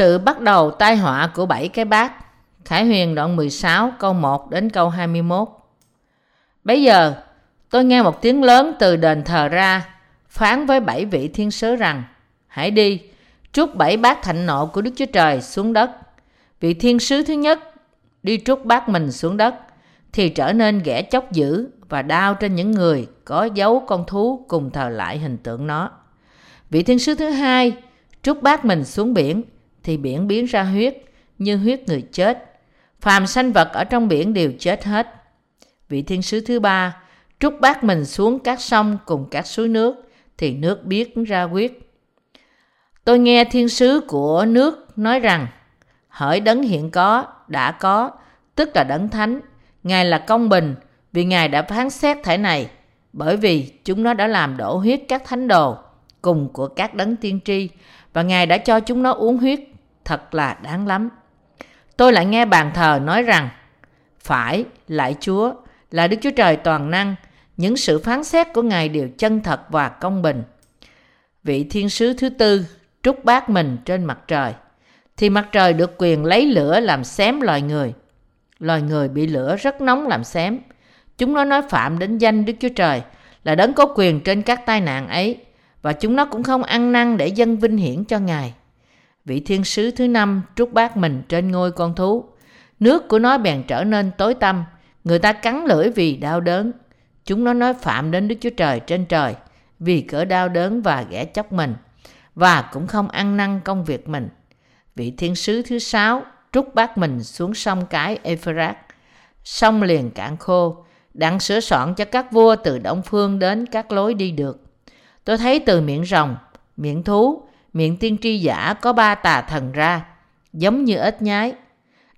Sự bắt đầu tai họa của bảy cái bát Khải Huyền đoạn 16 câu 1 đến câu 21 Bây giờ, tôi nghe một tiếng lớn từ đền thờ ra, Phán với bảy vị thiên sứ rằng, Hãy đi, trút bảy bát thạnh nộ của Đức Chúa Trời xuống đất. Vị thiên sứ thứ nhất đi trút bát mình xuống đất, Thì trở nên ghẻ chóc dữ và đau trên những người có dấu con thú cùng thờ lại hình tượng nó. Vị thiên sứ thứ hai trút bát mình xuống biển thì biển biến ra huyết như huyết người chết. Phàm sanh vật ở trong biển đều chết hết. Vị thiên sứ thứ ba trút bát mình xuống các sông cùng các suối nước thì nước biết ra huyết. Tôi nghe thiên sứ của nước nói rằng hỡi đấng hiện có, đã có, tức là đấng thánh, Ngài là công bình vì Ngài đã phán xét thể này bởi vì chúng nó đã làm đổ huyết các thánh đồ cùng của các đấng tiên tri và Ngài đã cho chúng nó uống huyết thật là đáng lắm. Tôi lại nghe bàn thờ nói rằng, phải lại Chúa, là Đức Chúa Trời toàn năng, những sự phán xét của Ngài đều chân thật và công bình. Vị thiên sứ thứ tư trút bát mình trên mặt trời, thì mặt trời được quyền lấy lửa làm xém loài người. Loài người bị lửa rất nóng làm xém. Chúng nó nói phạm đến danh Đức Chúa Trời, là đấng có quyền trên các tai nạn ấy, và chúng nó cũng không ăn năn để dân vinh hiển cho Ngài. Vị thiên sứ thứ năm trút bát mình trên ngôi con thú. Nước của nó bèn trở nên tối tăm. Người ta cắn lưỡi vì đau đớn. Chúng nó nói phạm đến Đức Chúa Trời trên trời vì cỡ đau đớn và ghẻ chóc mình và cũng không ăn năn công việc mình. Vị thiên sứ thứ sáu trút bát mình xuống sông cái Euphrates. Sông liền cạn khô, đặng sửa soạn cho các vua từ đông phương đến các lối đi được. Tôi thấy từ miệng rồng, miệng thú, miệng tiên tri giả có ba tà thần ra, giống như ếch nhái.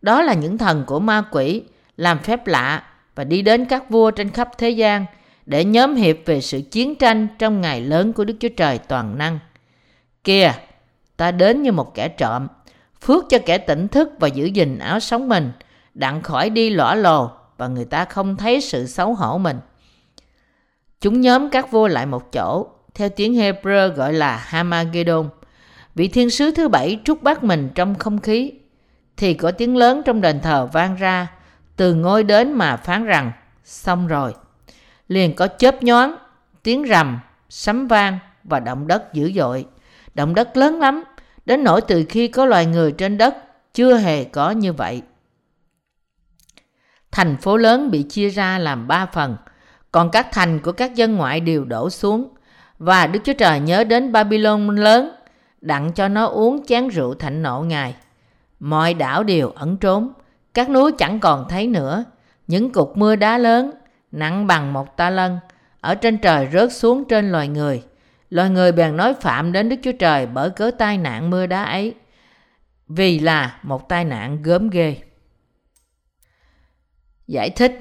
Đó là những thần của ma quỷ, làm phép lạ và đi đến các vua trên khắp thế gian để nhóm hiệp về sự chiến tranh trong ngày lớn của Đức Chúa Trời toàn năng. Kìa, ta đến như một kẻ trộm, phước cho kẻ tỉnh thức và giữ gìn áo sống mình, đặng khỏi đi lõa lồ và người ta không thấy sự xấu hổ mình. Chúng nhóm các vua lại một chỗ, theo tiếng Hebrew gọi là Hamagedon. Vị thiên sứ thứ bảy trút bát mình trong không khí, thì có tiếng lớn trong đền thờ vang ra, từ ngôi đến mà phán rằng, xong rồi. Liền có chớp nhoáng, tiếng rầm, sấm vang và động đất dữ dội. Động đất lớn lắm, đến nỗi từ khi có loài người trên đất chưa hề có như vậy. Thành phố lớn bị chia ra làm ba phần, còn các thành của các dân ngoại đều đổ xuống. Và Đức Chúa Trời nhớ đến Babylon lớn, đặng cho nó uống chén rượu thạnh nộ Ngài. Mọi đảo đều ẩn trốn, các núi chẳng còn thấy nữa. Những cục mưa đá lớn, nặng bằng một ta lân, ở trên trời rớt xuống trên loài người. Loài người bèn nói phạm đến Đức Chúa Trời bởi cớ tai nạn mưa đá ấy, vì là một tai nạn gớm ghê. Giải thích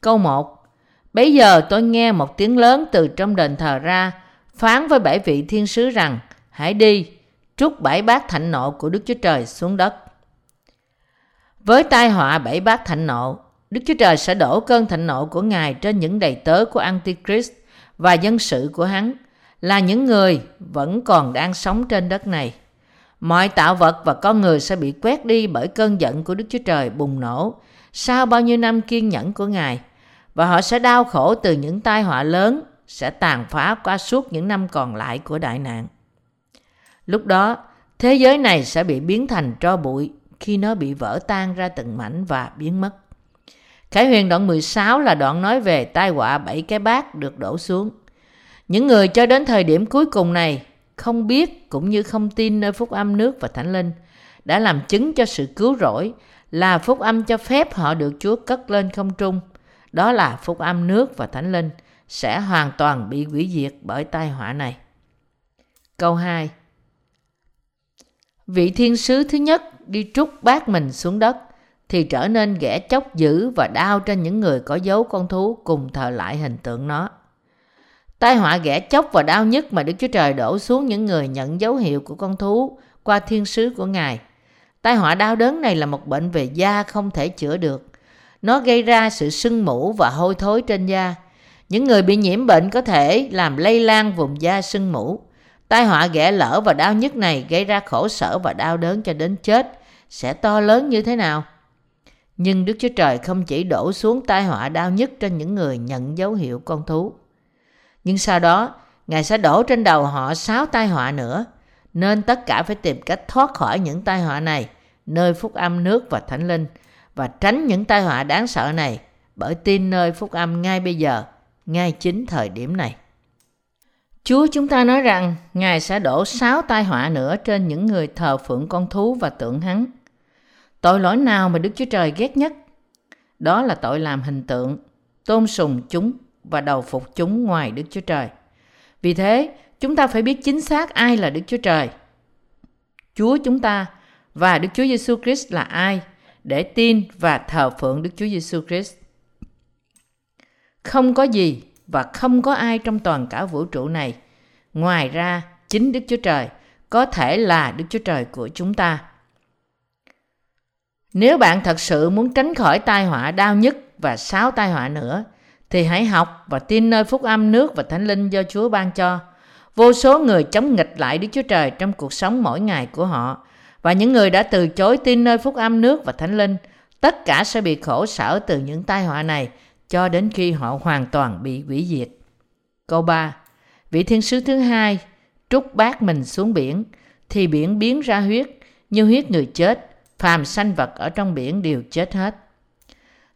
Câu 1 Bây giờ tôi nghe một tiếng lớn từ trong đền thờ ra, phán với bảy vị thiên sứ rằng, hãy đi, trút bảy bát thạnh nộ của Đức Chúa Trời xuống đất. Với tai họa bảy bát thạnh nộ, Đức Chúa Trời sẽ đổ cơn thạnh nộ của Ngài trên những đầy tớ của Antichrist và dân sự của hắn, là những người vẫn còn đang sống trên đất này. Mọi tạo vật và con người sẽ bị quét đi bởi cơn giận của Đức Chúa Trời bùng nổ sau bao nhiêu năm kiên nhẫn của Ngài và họ sẽ đau khổ từ những tai họa lớn sẽ tàn phá qua suốt những năm còn lại của đại nạn. Lúc đó, thế giới này sẽ bị biến thành tro bụi khi nó bị vỡ tan ra từng mảnh và biến mất. Khải huyền đoạn 16 là đoạn nói về tai họa bảy cái bát được đổ xuống. Những người cho đến thời điểm cuối cùng này không biết cũng như không tin nơi phúc âm nước và thánh linh đã làm chứng cho sự cứu rỗi là phúc âm cho phép họ được Chúa cất lên không trung. Đó là phúc âm nước và thánh linh sẽ hoàn toàn bị hủy diệt bởi tai họa này. Câu 2 Vị thiên sứ thứ nhất đi trút bát mình xuống đất, thì trở nên ghẻ chóc dữ và đau trên những người có dấu con thú cùng thờ lại hình tượng nó. Tai họa ghẻ chóc và đau nhất mà Đức Chúa Trời đổ xuống những người nhận dấu hiệu của con thú qua thiên sứ của Ngài. Tai họa đau đớn này là một bệnh về da không thể chữa được. Nó gây ra sự sưng mũ và hôi thối trên da. Những người bị nhiễm bệnh có thể làm lây lan vùng da sưng mũ. Tai họa ghẻ lỡ và đau nhức này gây ra khổ sở và đau đớn cho đến chết sẽ to lớn như thế nào? Nhưng Đức Chúa Trời không chỉ đổ xuống tai họa đau nhất trên những người nhận dấu hiệu con thú. Nhưng sau đó, Ngài sẽ đổ trên đầu họ sáu tai họa nữa, nên tất cả phải tìm cách thoát khỏi những tai họa này, nơi phúc âm nước và thánh linh, và tránh những tai họa đáng sợ này bởi tin nơi phúc âm ngay bây giờ, ngay chính thời điểm này. Chúa chúng ta nói rằng Ngài sẽ đổ sáu tai họa nữa trên những người thờ phượng con thú và tượng hắn. Tội lỗi nào mà Đức Chúa Trời ghét nhất? Đó là tội làm hình tượng, tôn sùng chúng và đầu phục chúng ngoài Đức Chúa Trời. Vì thế, chúng ta phải biết chính xác ai là Đức Chúa Trời. Chúa chúng ta và Đức Chúa Giêsu Christ là ai để tin và thờ phượng Đức Chúa Giêsu Christ. Không có gì và không có ai trong toàn cả vũ trụ này ngoài ra chính Đức Chúa Trời có thể là Đức Chúa Trời của chúng ta. Nếu bạn thật sự muốn tránh khỏi tai họa đau nhất và sáu tai họa nữa, thì hãy học và tin nơi phúc âm nước và thánh linh do Chúa ban cho. Vô số người chống nghịch lại Đức Chúa Trời trong cuộc sống mỗi ngày của họ và những người đã từ chối tin nơi phúc âm nước và thánh linh, tất cả sẽ bị khổ sở từ những tai họa này cho đến khi họ hoàn toàn bị hủy diệt. Câu 3. Vị thiên sứ thứ hai trút bát mình xuống biển, thì biển biến ra huyết, như huyết người chết, phàm sanh vật ở trong biển đều chết hết.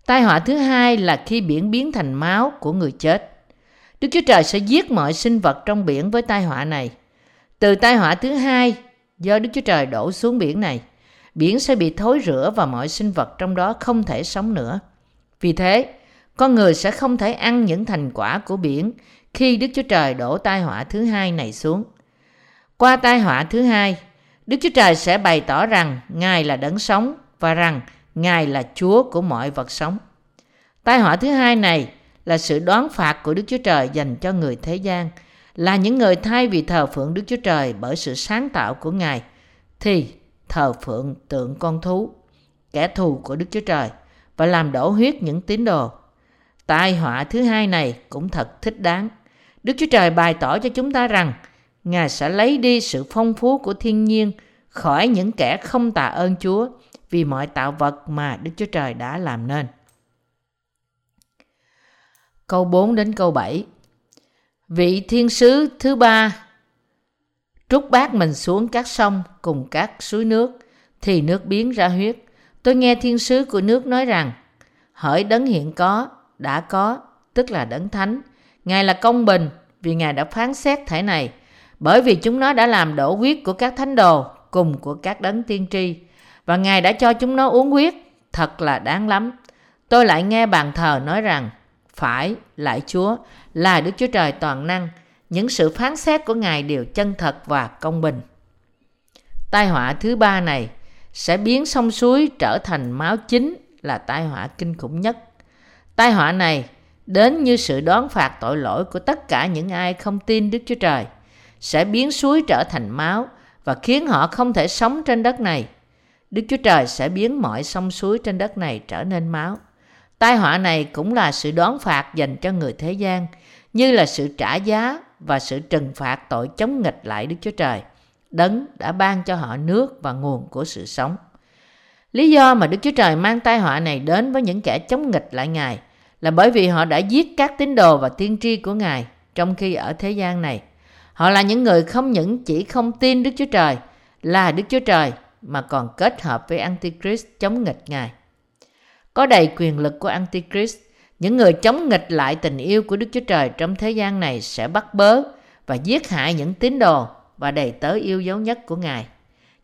Tai họa thứ hai là khi biển biến thành máu của người chết. Đức Chúa Trời sẽ giết mọi sinh vật trong biển với tai họa này. Từ tai họa thứ hai, do Đức Chúa Trời đổ xuống biển này, biển sẽ bị thối rửa và mọi sinh vật trong đó không thể sống nữa. Vì thế, con người sẽ không thể ăn những thành quả của biển khi Đức Chúa Trời đổ tai họa thứ hai này xuống. Qua tai họa thứ hai, Đức Chúa Trời sẽ bày tỏ rằng Ngài là đấng sống và rằng Ngài là Chúa của mọi vật sống. Tai họa thứ hai này là sự đoán phạt của Đức Chúa Trời dành cho người thế gian, là những người thay vì thờ phượng Đức Chúa Trời bởi sự sáng tạo của Ngài, thì thờ phượng tượng con thú, kẻ thù của Đức Chúa Trời, và làm đổ huyết những tín đồ. Tai họa thứ hai này cũng thật thích đáng. Đức Chúa Trời bày tỏ cho chúng ta rằng Ngài sẽ lấy đi sự phong phú của thiên nhiên khỏi những kẻ không tạ ơn Chúa vì mọi tạo vật mà Đức Chúa Trời đã làm nên. Câu 4 đến câu 7 Vị thiên sứ thứ ba trút bát mình xuống các sông cùng các suối nước thì nước biến ra huyết. Tôi nghe thiên sứ của nước nói rằng hỡi đấng hiện có, đã có, tức là đấng thánh. Ngài là công bình vì Ngài đã phán xét thể này bởi vì chúng nó đã làm đổ huyết của các thánh đồ cùng của các đấng tiên tri và Ngài đã cho chúng nó uống huyết, thật là đáng lắm. Tôi lại nghe bàn thờ nói rằng, phải, lại Chúa, là Đức Chúa Trời toàn năng, những sự phán xét của Ngài đều chân thật và công bình. Tai họa thứ ba này sẽ biến sông suối trở thành máu chính là tai họa kinh khủng nhất. Tai họa này đến như sự đón phạt tội lỗi của tất cả những ai không tin Đức Chúa Trời, sẽ biến suối trở thành máu và khiến họ không thể sống trên đất này. Đức Chúa Trời sẽ biến mọi sông suối trên đất này trở nên máu. Tai họa này cũng là sự đón phạt dành cho người thế gian, như là sự trả giá và sự trừng phạt tội chống nghịch lại Đức Chúa Trời. Đấng đã ban cho họ nước và nguồn của sự sống. Lý do mà Đức Chúa Trời mang tai họa này đến với những kẻ chống nghịch lại Ngài là bởi vì họ đã giết các tín đồ và tiên tri của Ngài trong khi ở thế gian này. Họ là những người không những chỉ không tin Đức Chúa Trời là Đức Chúa Trời mà còn kết hợp với Antichrist chống nghịch Ngài. Có đầy quyền lực của Antichrist, những người chống nghịch lại tình yêu của Đức Chúa Trời trong thế gian này sẽ bắt bớ và giết hại những tín đồ và đầy tớ yêu dấu nhất của Ngài.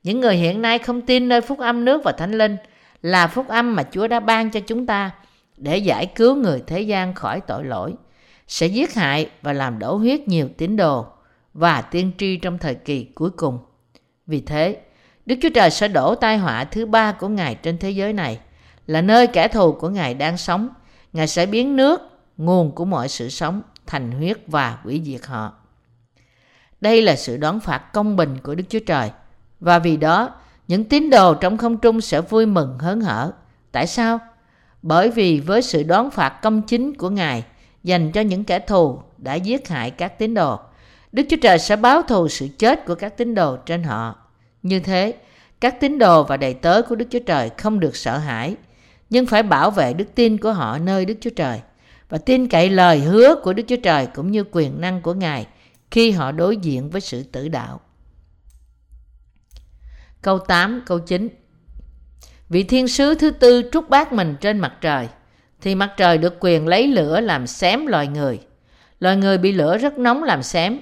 Những người hiện nay không tin nơi phúc âm nước và thánh linh là phúc âm mà Chúa đã ban cho chúng ta để giải cứu người thế gian khỏi tội lỗi, sẽ giết hại và làm đổ huyết nhiều tín đồ và tiên tri trong thời kỳ cuối cùng. Vì thế, Đức Chúa Trời sẽ đổ tai họa thứ ba của Ngài trên thế giới này, là nơi kẻ thù của Ngài đang sống. Ngài sẽ biến nước, nguồn của mọi sự sống, thành huyết và hủy diệt họ. Đây là sự đón phạt công bình của Đức Chúa Trời. Và vì đó, những tín đồ trong không trung sẽ vui mừng hớn hở. Tại sao? Bởi vì với sự đón phạt công chính của Ngài dành cho những kẻ thù đã giết hại các tín đồ, Đức Chúa Trời sẽ báo thù sự chết của các tín đồ trên họ. Như thế, các tín đồ và đầy tớ của Đức Chúa Trời không được sợ hãi, nhưng phải bảo vệ đức tin của họ nơi Đức Chúa Trời và tin cậy lời hứa của Đức Chúa Trời cũng như quyền năng của Ngài khi họ đối diện với sự tử đạo. Câu 8, câu 9 Vị thiên sứ thứ tư trút bát mình trên mặt trời, thì mặt trời được quyền lấy lửa làm xém loài người. Loài người bị lửa rất nóng làm xém.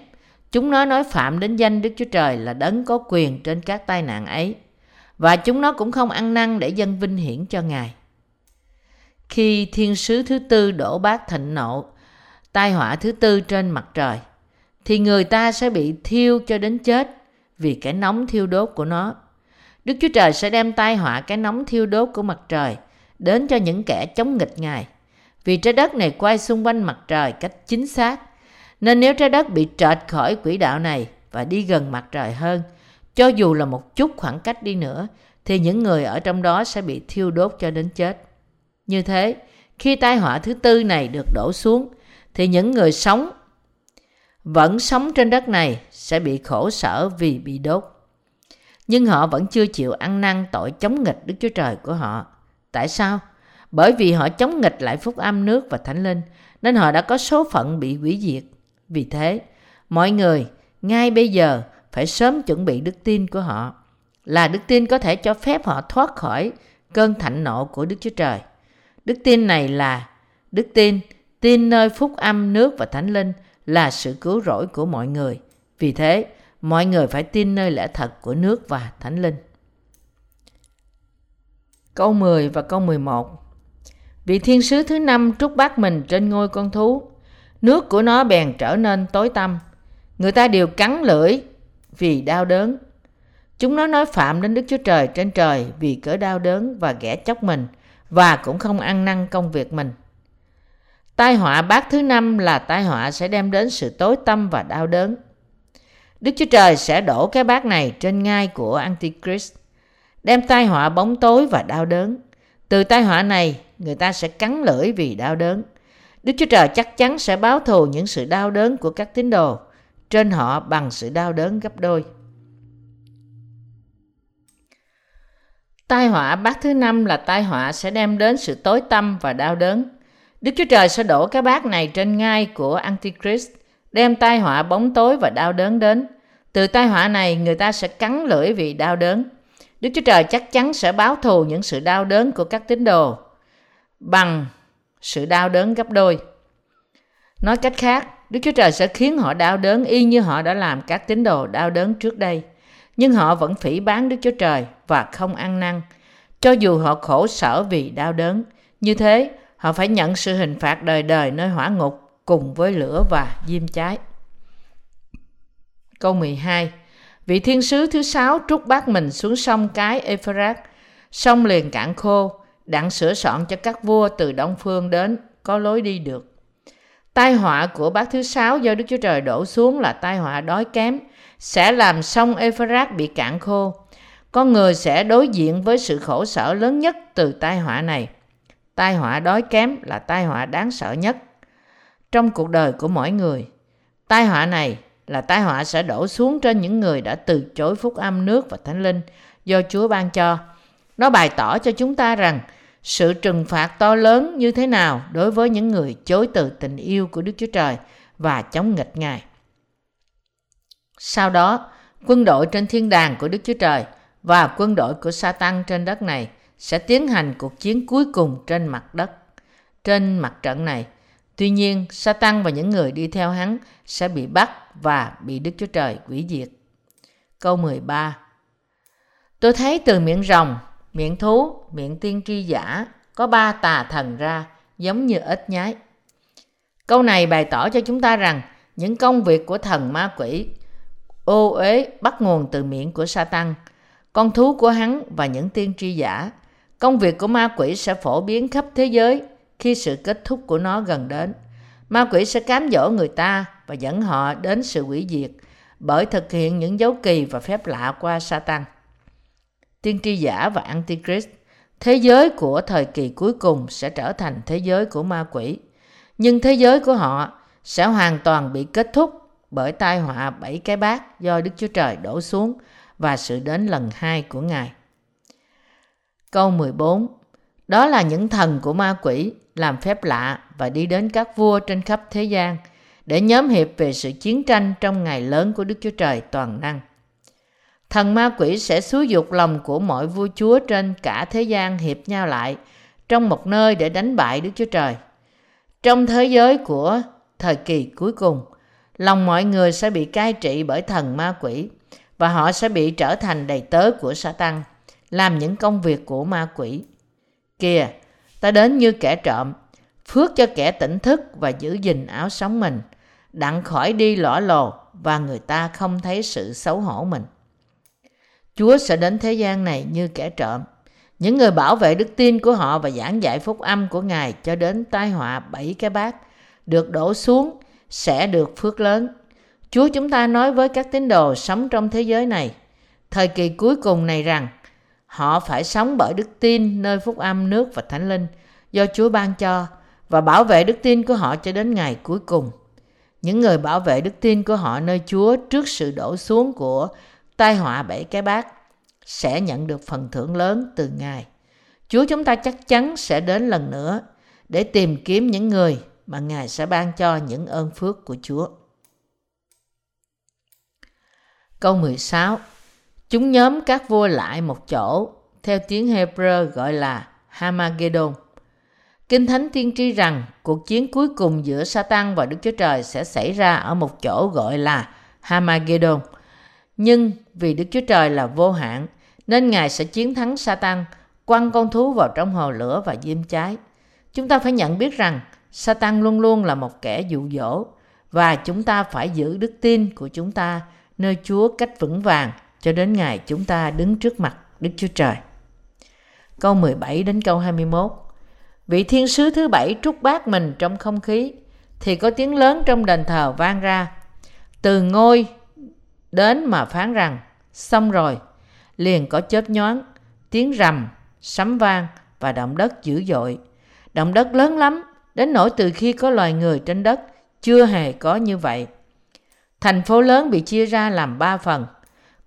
Chúng nó nói phạm đến danh Đức Chúa Trời là đấng có quyền trên các tai nạn ấy. Và chúng nó cũng không ăn năn để dân vinh hiển cho Ngài. Khi thiên sứ thứ tư đổ bát thịnh nộ, tai họa thứ tư trên mặt trời, thì người ta sẽ bị thiêu cho đến chết vì cái nóng thiêu đốt của nó. Đức Chúa Trời sẽ đem tai họa cái nóng thiêu đốt của mặt trời đến cho những kẻ chống nghịch Ngài. Vì trái đất này quay xung quanh mặt trời cách chính xác, nên nếu trái đất bị trệt khỏi quỹ đạo này và đi gần mặt trời hơn, cho dù là một chút khoảng cách đi nữa, thì những người ở trong đó sẽ bị thiêu đốt cho đến chết. Như thế, khi tai họa thứ tư này được đổ xuống, thì những người sống vẫn sống trên đất này sẽ bị khổ sở vì bị đốt. Nhưng họ vẫn chưa chịu ăn năn tội chống nghịch Đức Chúa Trời của họ. Tại sao? Bởi vì họ chống nghịch lại phúc âm nước và thánh linh, nên họ đã có số phận bị hủy diệt. Vì thế, mọi người ngay bây giờ phải sớm chuẩn bị đức tin của họ, là đức tin có thể cho phép họ thoát khỏi cơn thạnh nộ của Đức Chúa Trời. Đức tin này là đức tin, tin nơi phúc âm nước và thánh linh là sự cứu rỗi của mọi người. Vì thế, mọi người phải tin nơi lẽ thật của nước và thánh linh. Câu 10 và câu 11 Vị thiên sứ thứ năm trút bát mình trên ngôi con thú. Nước của nó bèn trở nên tối tăm. Người ta đều cắn lưỡi vì đau đớn. Chúng nó nói phạm đến Đức Chúa Trời trên trời vì cỡ đau đớn và ghẻ chóc mình và cũng không ăn năn công việc mình. Tai họa bát thứ năm là tai họa sẽ đem đến sự tối tâm và đau đớn. Đức Chúa Trời sẽ đổ cái bát này trên ngai của Antichrist, đem tai họa bóng tối và đau đớn. Từ tai họa này, người ta sẽ cắn lưỡi vì đau đớn. Đức Chúa Trời chắc chắn sẽ báo thù những sự đau đớn của các tín đồ trên họ bằng sự đau đớn gấp đôi. Tai họa bát thứ năm là tai họa sẽ đem đến sự tối tâm và đau đớn. Đức Chúa Trời sẽ đổ cái bát này trên ngai của Antichrist, đem tai họa bóng tối và đau đớn đến. Từ tai họa này, người ta sẽ cắn lưỡi vì đau đớn. Đức Chúa Trời chắc chắn sẽ báo thù những sự đau đớn của các tín đồ bằng sự đau đớn gấp đôi. Nói cách khác, Đức Chúa Trời sẽ khiến họ đau đớn y như họ đã làm các tín đồ đau đớn trước đây. Nhưng họ vẫn phỉ bán Đức Chúa Trời và không ăn năn. Cho dù họ khổ sở vì đau đớn, như thế họ phải nhận sự hình phạt đời đời nơi hỏa ngục cùng với lửa và diêm cháy. Câu 12 Vị thiên sứ thứ sáu trút bát mình xuống sông cái Euphrates, sông liền cạn khô, đặng sửa soạn cho các vua từ đông phương đến có lối đi được. Tai họa của bát thứ sáu do Đức Chúa Trời đổ xuống là tai họa đói kém, sẽ làm sông Euphrates bị cạn khô. Con người sẽ đối diện với sự khổ sở lớn nhất từ tai họa này. Tai họa đói kém là tai họa đáng sợ nhất trong cuộc đời của mỗi người. Tai họa này là tai họa sẽ đổ xuống trên những người đã từ chối phúc âm nước và thánh linh do Chúa ban cho. Nó bày tỏ cho chúng ta rằng sự trừng phạt to lớn như thế nào đối với những người chối từ tình yêu của Đức Chúa Trời và chống nghịch Ngài. Sau đó, quân đội trên thiên đàng của Đức Chúa Trời và quân đội của Satan trên đất này sẽ tiến hành cuộc chiến cuối cùng trên mặt đất. Trên mặt trận này, tuy nhiên, Satan và những người đi theo hắn sẽ bị bắt và bị Đức Chúa Trời quỷ diệt. Câu 13 Tôi thấy từ miệng rồng, miệng thú, miệng tiên tri giả có ba tà thần ra giống như ếch nhái. Câu này bày tỏ cho chúng ta rằng những công việc của thần ma quỷ ô uế bắt nguồn từ miệng của Satan, con thú của hắn và những tiên tri giả. Công việc của ma quỷ sẽ phổ biến khắp thế giới khi sự kết thúc của nó gần đến. Ma quỷ sẽ cám dỗ người ta và dẫn họ đến sự hủy diệt bởi thực hiện những dấu kỳ và phép lạ qua Satan. Tiên tri giả và Antichrist, thế giới của thời kỳ cuối cùng sẽ trở thành thế giới của ma quỷ. Nhưng thế giới của họ sẽ hoàn toàn bị kết thúc bởi tai họa bảy cái bát do Đức Chúa Trời đổ xuống và sự đến lần hai của Ngài. Câu 14 đó là những thần của ma quỷ làm phép lạ và đi đến các vua trên khắp thế gian để nhóm hiệp về sự chiến tranh trong ngày lớn của Đức Chúa Trời toàn năng. Thần ma quỷ sẽ xúi dục lòng của mọi vua chúa trên cả thế gian hiệp nhau lại trong một nơi để đánh bại Đức Chúa Trời. Trong thế giới của thời kỳ cuối cùng, lòng mọi người sẽ bị cai trị bởi thần ma quỷ và họ sẽ bị trở thành đầy tớ của Satan, làm những công việc của ma quỷ. Kìa, ta đến như kẻ trộm, phước cho kẻ tỉnh thức và giữ gìn áo sống mình, đặng khỏi đi lõa lồ và người ta không thấy sự xấu hổ mình. Chúa sẽ đến thế gian này như kẻ trộm. Những người bảo vệ đức tin của họ và giảng dạy phúc âm của Ngài cho đến tai họa bảy cái bát được đổ xuống sẽ được phước lớn. Chúa chúng ta nói với các tín đồ sống trong thế giới này, thời kỳ cuối cùng này rằng họ phải sống bởi đức tin nơi phúc âm nước và thánh linh do Chúa ban cho và bảo vệ đức tin của họ cho đến ngày cuối cùng. Những người bảo vệ đức tin của họ nơi Chúa trước sự đổ xuống của tai họa bảy cái bát sẽ nhận được phần thưởng lớn từ Ngài. Chúa chúng ta chắc chắn sẽ đến lần nữa để tìm kiếm những người mà Ngài sẽ ban cho những ơn phước của Chúa. Câu 16 Chúng nhóm các vua lại một chỗ, theo tiếng Hebrew gọi là Hamagedon. Kinh Thánh tiên tri rằng cuộc chiến cuối cùng giữa Satan và Đức Chúa Trời sẽ xảy ra ở một chỗ gọi là Hamagedon. Nhưng vì Đức Chúa Trời là vô hạn, nên Ngài sẽ chiến thắng Satan, quăng con thú vào trong hồ lửa và diêm cháy. Chúng ta phải nhận biết rằng Satan luôn luôn là một kẻ dụ dỗ và chúng ta phải giữ đức tin của chúng ta nơi Chúa cách vững vàng cho đến ngày chúng ta đứng trước mặt Đức Chúa Trời. Câu 17 đến câu 21 Vị thiên sứ thứ bảy trút bát mình trong không khí, thì có tiếng lớn trong đền thờ vang ra. Từ ngôi đến mà phán rằng, xong rồi. Liền có chớp nhoáng, tiếng rầm, sấm vang và động đất dữ dội. Động đất lớn lắm, đến nỗi từ khi có loài người trên đất chưa hề có như vậy. Thành phố lớn bị chia ra làm ba phần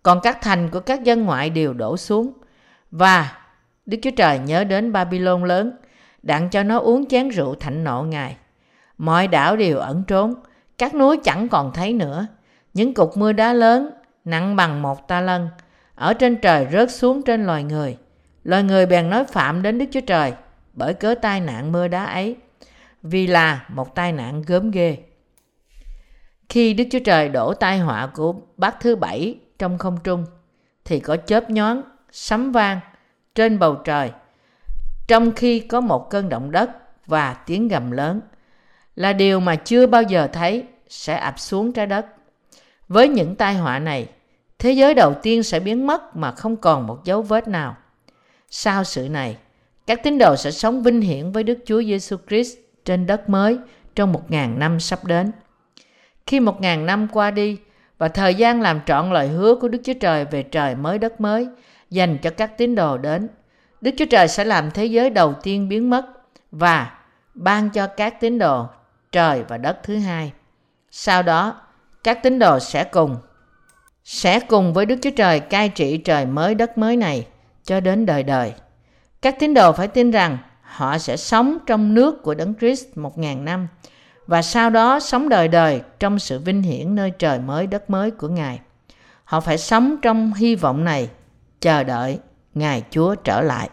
còn các thành của các dân ngoại đều đổ xuống. Và đức chúa trời nhớ đến babylon lớn, đặng cho nó uống chén rượu thạnh nộ ngài. Mọi đảo đều ẩn trốn, các núi chẳng còn thấy nữa. Những cục mưa đá lớn, nặng bằng một ta lân, ở trên trời rớt xuống trên loài người. Loài người bèn nói phạm đến đức chúa trời bởi cớ tai nạn mưa đá ấy, vì là một tai nạn gớm ghê. Khi đức chúa trời đổ tai họa của bát thứ bảy trong không trung, thì có chớp nhoáng, sấm vang trên bầu trời. Trong khi có một cơn động đất và tiếng gầm lớn, là điều mà chưa bao giờ thấy sẽ ập xuống trái đất. Với những tai họa này, thế giới đầu tiên sẽ biến mất mà không còn một dấu vết nào. Sau sự này, các tín đồ sẽ sống vinh hiển với Đức Chúa Giêsu Christ trên đất mới trong một ngàn năm sắp đến. Khi một ngàn năm qua đi và thời gian làm trọn lời hứa của Đức Chúa Trời về trời mới đất mới dành cho các tín đồ đến, Đức Chúa Trời sẽ làm thế giới đầu tiên biến mất và ban cho các tín đồ trời và đất thứ hai. Sau đó, các tín đồ sẽ cùng sẽ cùng với Đức Chúa Trời cai trị trời mới đất mới này cho đến đời đời. Các tín đồ phải tin rằng họ sẽ sống trong nước của Đấng Christ một ngàn năm và sau đó sống đời đời trong sự vinh hiển nơi trời mới đất mới của Ngài. Họ phải sống trong hy vọng này, chờ đợi Ngài Chúa trở lại.